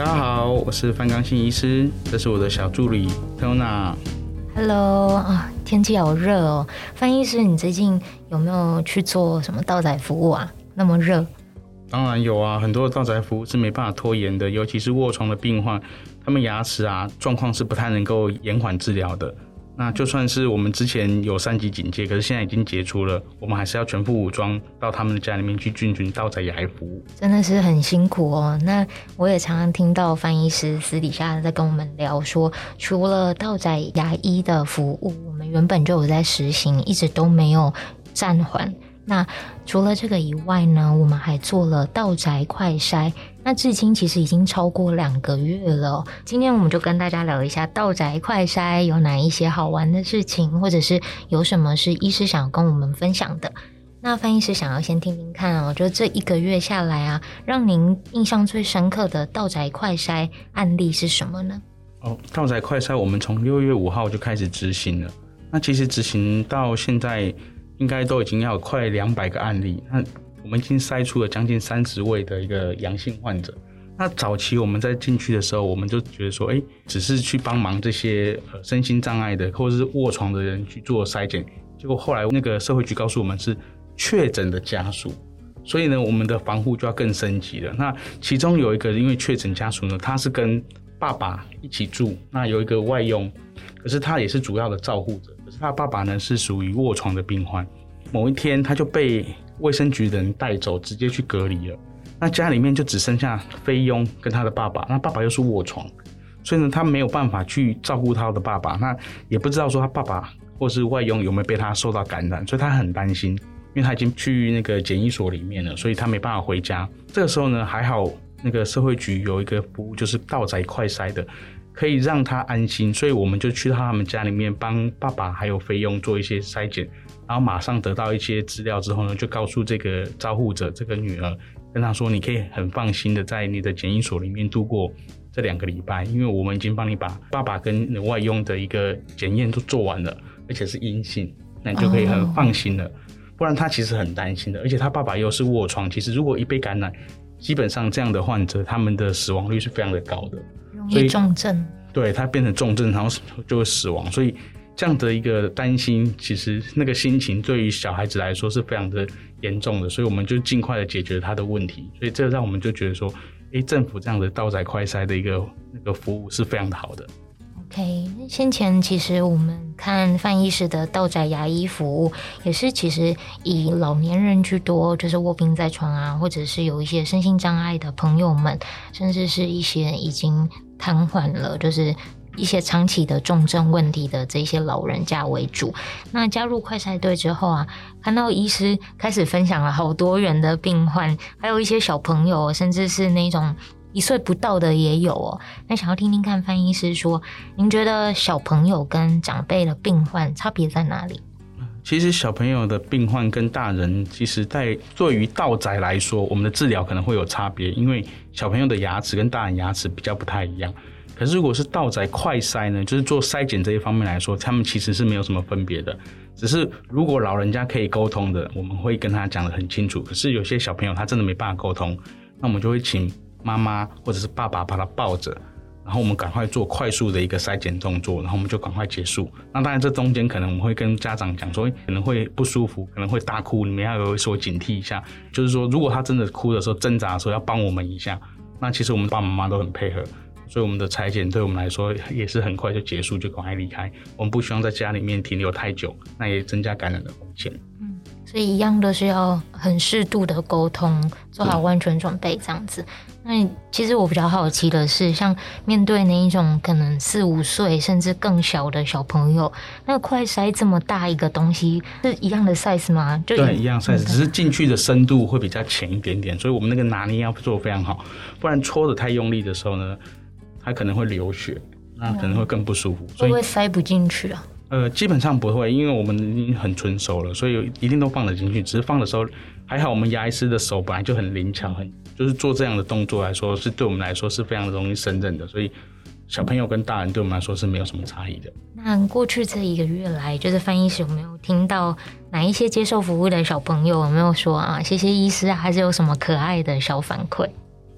大家好，我是范刚新医师，这是我的小助理 Tona。Hello 啊，天气好热哦，范医师，你最近有没有去做什么道宅服务啊？那么热？当然有啊，很多的到宅服务是没办法拖延的，尤其是卧床的病患，他们牙齿啊状况是不太能够延缓治疗的。那就算是我们之前有三级警戒，可是现在已经解除了，我们还是要全副武装到他们的家里面去进行到宅牙医服务，真的是很辛苦哦。那我也常常听到翻译师私底下在跟我们聊说，除了到宅牙医的服务，我们原本就有在实行，一直都没有暂缓。那除了这个以外呢，我们还做了到宅快筛。那至今其实已经超过两个月了。今天我们就跟大家聊一下道宅快筛有哪一些好玩的事情，或者是有什么是医师想要跟我们分享的。那范医师想要先听听看哦，就这一个月下来啊，让您印象最深刻的道宅快筛案例是什么呢？哦，到宅快筛我们从六月五号就开始执行了。那其实执行到现在。应该都已经要快两百个案例，那我们已经筛出了将近三十位的一个阳性患者。那早期我们在进去的时候，我们就觉得说，哎，只是去帮忙这些呃身心障碍的或者是卧床的人去做筛检。结果后来那个社会局告诉我们是确诊的家属，所以呢，我们的防护就要更升级了。那其中有一个因为确诊家属呢，他是跟爸爸一起住，那有一个外佣，可是他也是主要的照顾者。可是他爸爸呢是属于卧床的病患，某一天他就被卫生局的人带走，直接去隔离了。那家里面就只剩下菲佣跟他的爸爸，那爸爸又是卧床，所以呢他没有办法去照顾他的爸爸，那也不知道说他爸爸或是外佣有没有被他受到感染，所以他很担心，因为他已经去那个检疫所里面了，所以他没办法回家。这个时候呢还好。那个社会局有一个服务，就是到宅快筛的，可以让他安心，所以我们就去到他们家里面帮爸爸还有菲佣做一些筛检，然后马上得到一些资料之后呢，就告诉这个照护者这个女儿，跟她说，你可以很放心的在你的检疫所里面度过这两个礼拜，因为我们已经帮你把爸爸跟外佣的一个检验都做完了，而且是阴性，那你就可以很放心了。不然他其实很担心的，而且他爸爸又是卧床，其实如果一被感染。基本上这样的患者，他们的死亡率是非常的高的，容易重症。对，他变成重症，然后就会死亡。所以这样的一个担心，其实那个心情对于小孩子来说是非常的严重的。所以我们就尽快的解决他的问题。所以这让我们就觉得说，哎，政府这样的到宅快筛的一个那个服务是非常的好的。OK，先前其实我们看范医师的道宅牙医服务，也是其实以老年人居多，就是卧病在床啊，或者是有一些身心障碍的朋友们，甚至是一些已经瘫痪了，就是一些长期的重症问题的这些老人家为主。那加入快筛队之后啊，看到医师开始分享了好多人的病患，还有一些小朋友，甚至是那种。一岁不到的也有哦，那想要听听看范医师说，您觉得小朋友跟长辈的病患差别在哪里？其实小朋友的病患跟大人，其实在对于道宅来说，我们的治疗可能会有差别，因为小朋友的牙齿跟大人牙齿比较不太一样。可是如果是到宅快筛呢，就是做筛检这一方面来说，他们其实是没有什么分别的。只是如果老人家可以沟通的，我们会跟他讲得很清楚。可是有些小朋友他真的没办法沟通，那我们就会请。妈妈或者是爸爸把他抱着，然后我们赶快做快速的一个筛检动作，然后我们就赶快结束。那当然，这中间可能我们会跟家长讲说，可能会不舒服，可能会大哭，你们要有所警惕一下。就是说，如果他真的哭的时候、挣扎的时候，要帮我们一下。那其实我们爸爸妈妈都很配合，所以我们的裁剪对我们来说也是很快就结束，就赶快离开。我们不希望在家里面停留太久，那也增加感染的风险。嗯，所以一样都是要很适度的沟通，做好万全准备，这样子。那其实我比较好奇的是，像面对那一种可能四五岁甚至更小的小朋友，那个快筛这么大一个东西是一样的 size 吗？就对，一样 size，只是进去的深度会比较浅一点点，所以我们那个拿捏要做得非常好，不然搓得太用力的时候呢，它可能会流血，那可能会更不舒服。所以会不会塞不进去啊？呃，基本上不会，因为我们已经很纯熟了，所以一定都放得进去。只是放的时候，还好我们牙医师的手本来就很灵巧，很就是做这样的动作来说，是对我们来说是非常容易胜任的。所以小朋友跟大人对我们来说是没有什么差异的。那过去这一个月来，就是范医师有没有听到哪一些接受服务的小朋友有没有说啊，谢谢医师啊，还是有什么可爱的小反馈？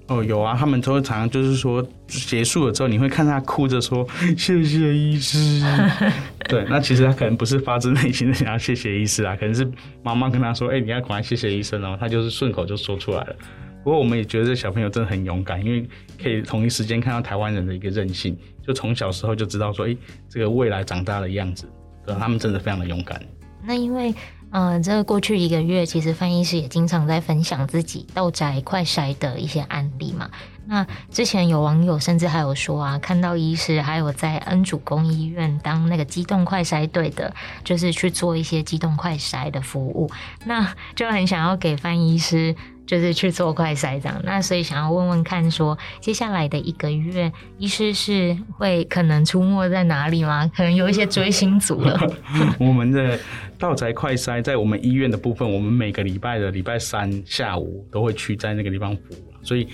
哦，有啊，他们都常常就是说结束了之后，你会看他哭着说 谢谢医师。对，那其实他可能不是发自内心的想要谢谢医师啊，可能是妈妈跟他说，哎、欸，你要赶快谢谢医生哦，他就是顺口就说出来了。不过我们也觉得这小朋友真的很勇敢，因为可以同一时间看到台湾人的一个韧性，就从小时候就知道说，哎、欸，这个未来长大的样子，对，他们真的非常的勇敢。那因为。嗯，这个过去一个月，其实范医师也经常在分享自己到宅快筛的一些案例嘛。那之前有网友甚至还有说啊，看到医师还有在恩主公医院当那个机动快筛队的，就是去做一些机动快筛的服务，那就很想要给范医师。就是去做快筛这样，那所以想要问问看说，接下来的一个月，医师是会可能出没在哪里吗？可能有一些追星族了。我们的道宅快筛在我们医院的部分，我们每个礼拜的礼拜三下午都会去在那个地方服务，所以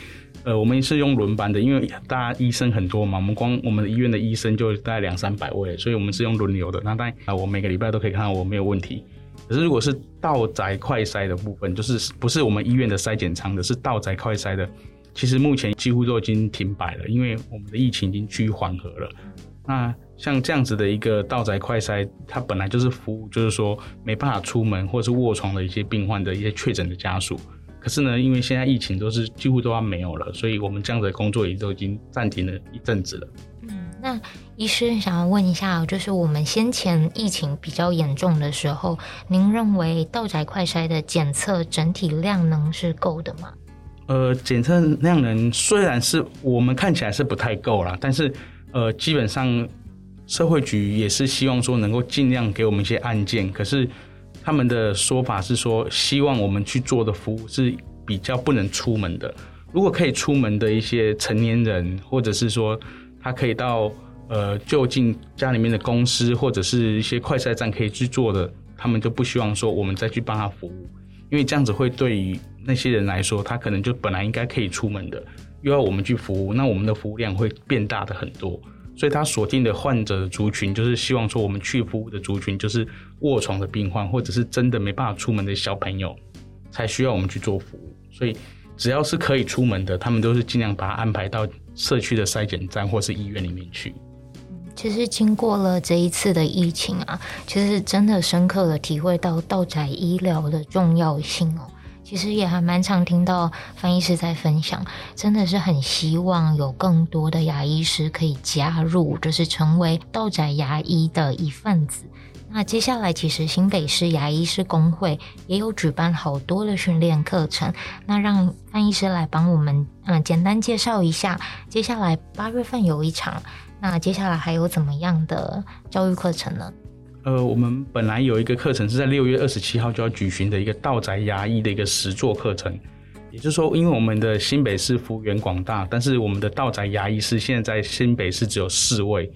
呃，我们是用轮班的，因为大家医生很多嘛，我们光我们医院的医生就大概两三百位，所以我们是用轮流的。那当然啊，我每个礼拜都可以看到我没有问题。可是，如果是到宅快筛的部分，就是不是我们医院的筛检舱的，是到宅快筛的。其实目前几乎都已经停摆了，因为我们的疫情已经趋于缓和了。那像这样子的一个到宅快筛，它本来就是服务，就是说没办法出门或者是卧床的一些病患的一些确诊的家属。可是呢，因为现在疫情都是几乎都要没有了，所以我们这样的工作也都已经暂停了一阵子了。嗯那医师想要问一下，就是我们先前疫情比较严重的时候，您认为道宅快筛的检测整体量能是够的吗？呃，检测量能虽然是我们看起来是不太够啦，但是呃，基本上社会局也是希望说能够尽量给我们一些案件，可是他们的说法是说，希望我们去做的服务是比较不能出门的。如果可以出门的一些成年人，或者是说。他可以到呃就近家里面的公司或者是一些快筛站可以去做的，他们就不希望说我们再去帮他服务，因为这样子会对于那些人来说，他可能就本来应该可以出门的，又要我们去服务，那我们的服务量会变大的很多，所以他锁定的患者的族群就是希望说我们去服务的族群就是卧床的病患或者是真的没办法出门的小朋友，才需要我们去做服务，所以只要是可以出门的，他们都是尽量把他安排到。社区的筛检站或是医院里面去。其实经过了这一次的疫情啊，其实真的深刻的体会到到宅医疗的重要性哦。其实也还蛮常听到范医师在分享，真的是很希望有更多的牙医师可以加入，就是成为道宅牙医的一份子。那接下来，其实新北市牙医师公会也有举办好多的训练课程。那让范医师来帮我们，嗯，简单介绍一下。接下来八月份有一场，那接下来还有怎么样的教育课程呢？呃，我们本来有一个课程是在六月二十七号就要举行的一个道宅牙医的一个实作课程。也就是说，因为我们的新北市幅员广大，但是我们的道宅牙医师现在在新北市只有四位。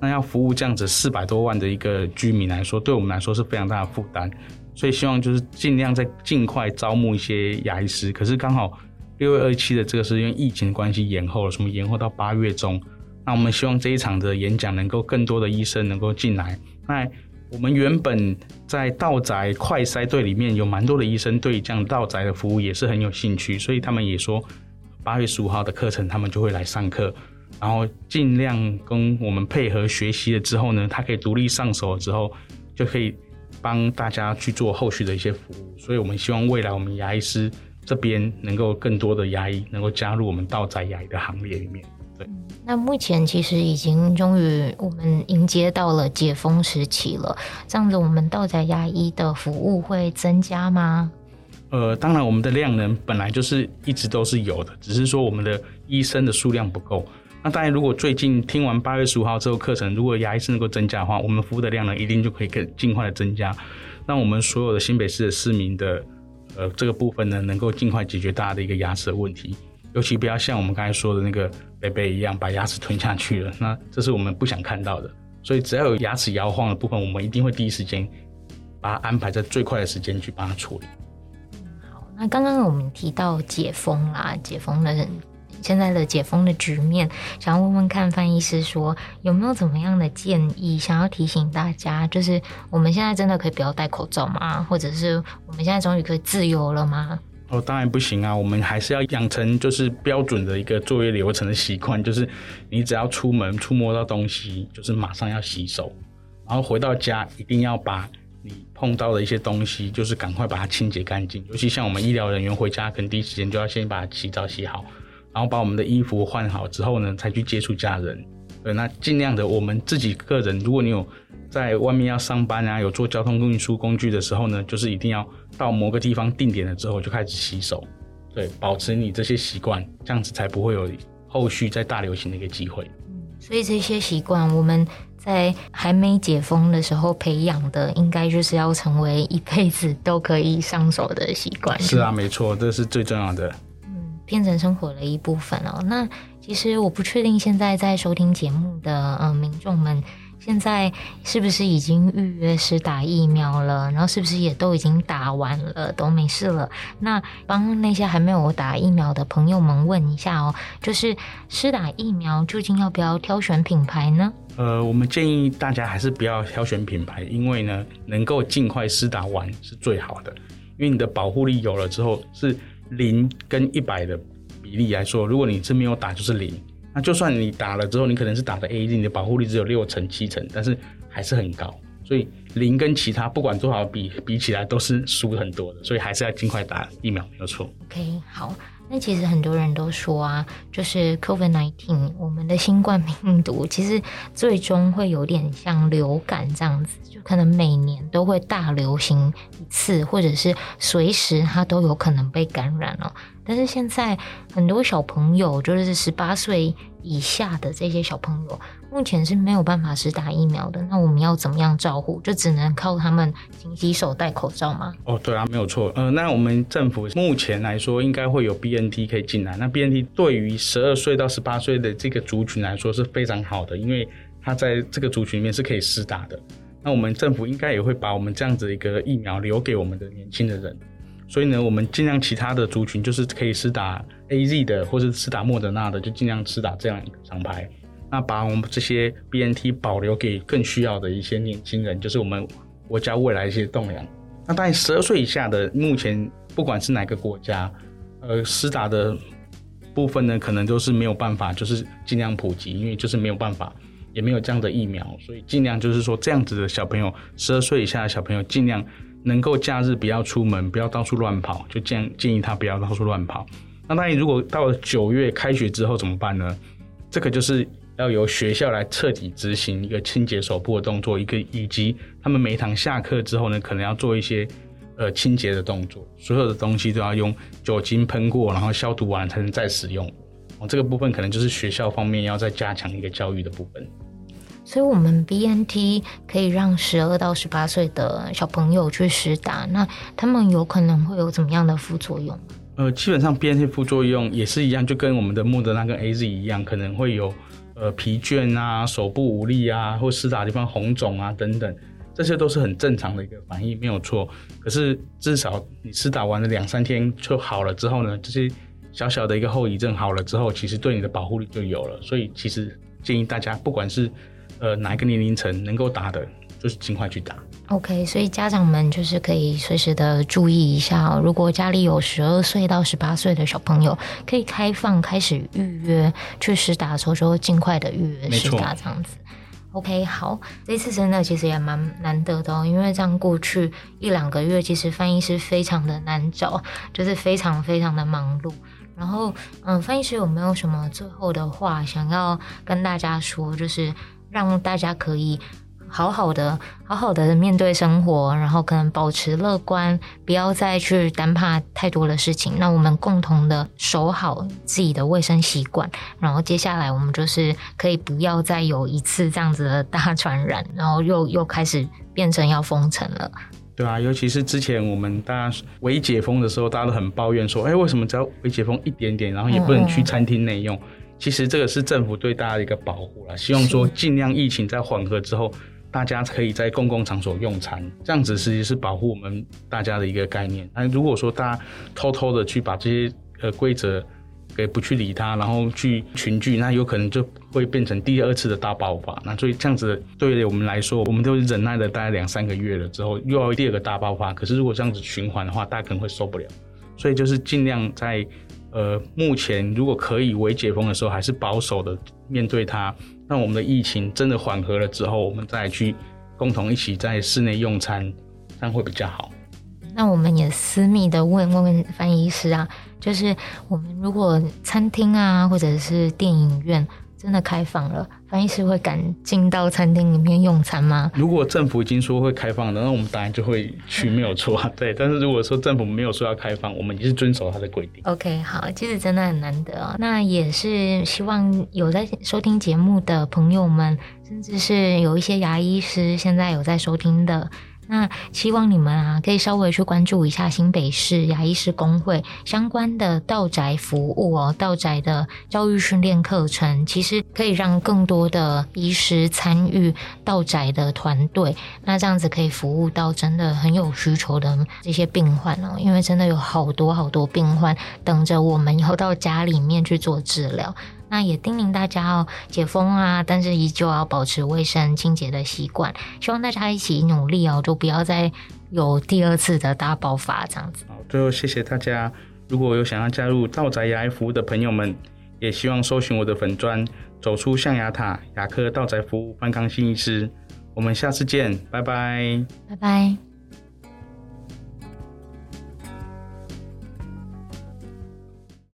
那要服务这样子四百多万的一个居民来说，对我们来说是非常大的负担，所以希望就是尽量在尽快招募一些牙医师。可是刚好六月二十七的这个是因为疫情的关系延后了，什么延后到八月中。那我们希望这一场的演讲能够更多的医生能够进来。那我们原本在道宅快筛队里面有蛮多的医生对这样道宅的服务也是很有兴趣，所以他们也说八月十五号的课程他们就会来上课。然后尽量跟我们配合学习了之后呢，他可以独立上手之后，就可以帮大家去做后续的一些服务。所以我们希望未来我们牙医师这边能够更多的牙医能够加入我们道宅牙医的行列里面。对，那目前其实已经终于我们迎接到了解封时期了，这样子我们到宅牙医的服务会增加吗？呃，当然我们的量能本来就是一直都是有的，只是说我们的医生的数量不够。那当然，如果最近听完八月十五号之后课程，如果牙医是能够增加的话，我们服务的量呢，一定就可以更尽快的增加，让我们所有的新北市的市民的呃这个部分呢，能够尽快解决大家的一个牙齿的问题，尤其不要像我们刚才说的那个北北一样把牙齿吞下去了，那这是我们不想看到的。所以只要有牙齿摇晃的部分，我们一定会第一时间把它安排在最快的时间去帮他处理。好，那刚刚我们提到解封啦，解封的人。现在的解封的局面，想要问问看范医师说有没有怎么样的建议，想要提醒大家，就是我们现在真的可以不要戴口罩吗？或者是我们现在终于可以自由了吗？哦，当然不行啊，我们还是要养成就是标准的一个作业流程的习惯，就是你只要出门触摸到东西，就是马上要洗手，然后回到家一定要把你碰到的一些东西，就是赶快把它清洁干净。尤其像我们医疗人员回家，可能第一时间就要先把它洗澡洗好，然后把我们的衣服换好之后呢，才去接触家人。对，那尽量的，我们自己个人，如果你有在外面要上班啊，有做交通运输工具的时候呢，就是一定要到某个地方定点了之后就开始洗手，对，保持你这些习惯，这样子才不会有后续再大流行的一个机会。嗯，所以这些习惯我们在还没解封的时候培养的，应该就是要成为一辈子都可以上手的习惯。是啊，没错，这是最重要的。变成生活的一部分哦。那。其实我不确定现在在收听节目的嗯民众们，现在是不是已经预约施打疫苗了？然后是不是也都已经打完了，都没事了？那帮那些还没有打疫苗的朋友们问一下哦，就是施打疫苗究竟要不要挑选品牌呢？呃，我们建议大家还是不要挑选品牌，因为呢，能够尽快施打完是最好的，因为你的保护力有了之后是零跟一百的。比例来说，如果你是没有打就是零，那就算你打了之后，你可能是打的 A D，你的保护力只有六成七成，但是还是很高。所以零跟其他不管多少比比起来都是输很多的，所以还是要尽快打疫苗，没有错。OK，好。那其实很多人都说啊，就是 COVID-19，我们的新冠病毒其实最终会有点像流感这样子，就可能每年都会大流行一次，或者是随时它都有可能被感染了。但是现在很多小朋友，就是十八岁以下的这些小朋友，目前是没有办法施打疫苗的。那我们要怎么样照顾？就只能靠他们勤洗手、戴口罩吗？哦，对啊，没有错。呃，那我们政府目前来说，应该会有 BNT 可以进来。那 BNT 对于十二岁到十八岁的这个族群来说是非常好的，因为它在这个族群里面是可以施打的。那我们政府应该也会把我们这样子一个疫苗留给我们的年轻的人。所以呢，我们尽量其他的族群就是可以施打 AZ 的，或是施打莫德纳的，就尽量施打这样一个厂牌。那把我们这些 BNT 保留给更需要的一些年轻人，就是我们国家未来一些栋梁。那当然，十二岁以下的，目前不管是哪个国家，呃，施打的部分呢，可能都是没有办法，就是尽量普及，因为就是没有办法，也没有这样的疫苗，所以尽量就是说这样子的小朋友，十二岁以下的小朋友，尽量。能够假日不要出门，不要到处乱跑，就建建议他不要到处乱跑。那当然，如果到了九月开学之后怎么办呢？这个就是要由学校来彻底执行一个清洁手部的动作，一个以及他们每一堂下课之后呢，可能要做一些呃清洁的动作，所有的东西都要用酒精喷过，然后消毒完才能再使用。哦，这个部分可能就是学校方面要再加强一个教育的部分。所以，我们 BNT 可以让十二到十八岁的小朋友去施打，那他们有可能会有怎么样的副作用？呃，基本上 BNT 副作用也是一样，就跟我们的莫德纳跟 AZ 一样，可能会有呃疲倦啊、手部无力啊，或施打的地方红肿啊等等，这些都是很正常的一个反应，没有错。可是至少你施打完了两三天就好了之后呢，这些小小的一个后遗症好了之后，其实对你的保护力就有了。所以其实建议大家，不管是呃，哪一个年龄层能够打的，就是尽快去打。OK，所以家长们就是可以随时的注意一下哦。如果家里有十二岁到十八岁的小朋友，可以开放开始预约去施打的时候，就尽快的预约施打这样子。OK，好，这次真的其实也蛮难得的哦，因为这样过去一两个月，其实翻译师非常的难找，就是非常非常的忙碌。然后，嗯，翻译师有没有什么最后的话想要跟大家说？就是。让大家可以好好的、好好的面对生活，然后可能保持乐观，不要再去担怕太多的事情。那我们共同的守好自己的卫生习惯，然后接下来我们就是可以不要再有一次这样子的大传染，然后又又开始变成要封城了。对啊，尤其是之前我们大家微解封的时候，大家都很抱怨说：“哎，为什么只要微解封一点点，然后也不能去餐厅内用？”其实这个是政府对大家的一个保护啦，希望说尽量疫情在缓和之后，大家可以在公共场所用餐，这样子实际是保护我们大家的一个概念。那如果说大家偷偷的去把这些呃规则给不去理它，然后去群聚，那有可能就会变成第二次的大爆发。那所以这样子对于我们来说，我们都忍耐了大概两三个月了之后，又要第二个大爆发。可是如果这样子循环的话，大家可能会受不了。所以就是尽量在呃目前如果可以微解封的时候，还是保守的面对它。那我们的疫情真的缓和了之后，我们再去共同一起在室内用餐，这样会比较好。那我们也私密的问问问范医师啊，就是我们如果餐厅啊，或者是电影院真的开放了，范医师会敢进到餐厅里面用餐吗？如果政府已经说会开放的，那我们当然就会去，没有错。对，但是如果说政府没有说要开放，我们也是遵守它的规定。OK，好，其实真的很难得哦。那也是希望有在收听节目的朋友们，甚至是有一些牙医师现在有在收听的。那希望你们啊，可以稍微去关注一下新北市牙医师公会相关的道宅服务哦，道宅的教育训练课程，其实可以让更多的医师参与道宅的团队，那这样子可以服务到真的很有需求的这些病患哦，因为真的有好多好多病患等着我们以后到家里面去做治疗。那也叮咛大家哦，解封啊，但是依旧要保持卫生清洁的习惯。希望大家一起努力哦，就不要再有第二次的大爆发这样子。好，最后谢谢大家。如果有想要加入道宅牙医服务的朋友们，也希望搜寻我的粉砖，走出象牙塔牙科道宅服务范康新医师。我们下次见，拜拜，拜拜。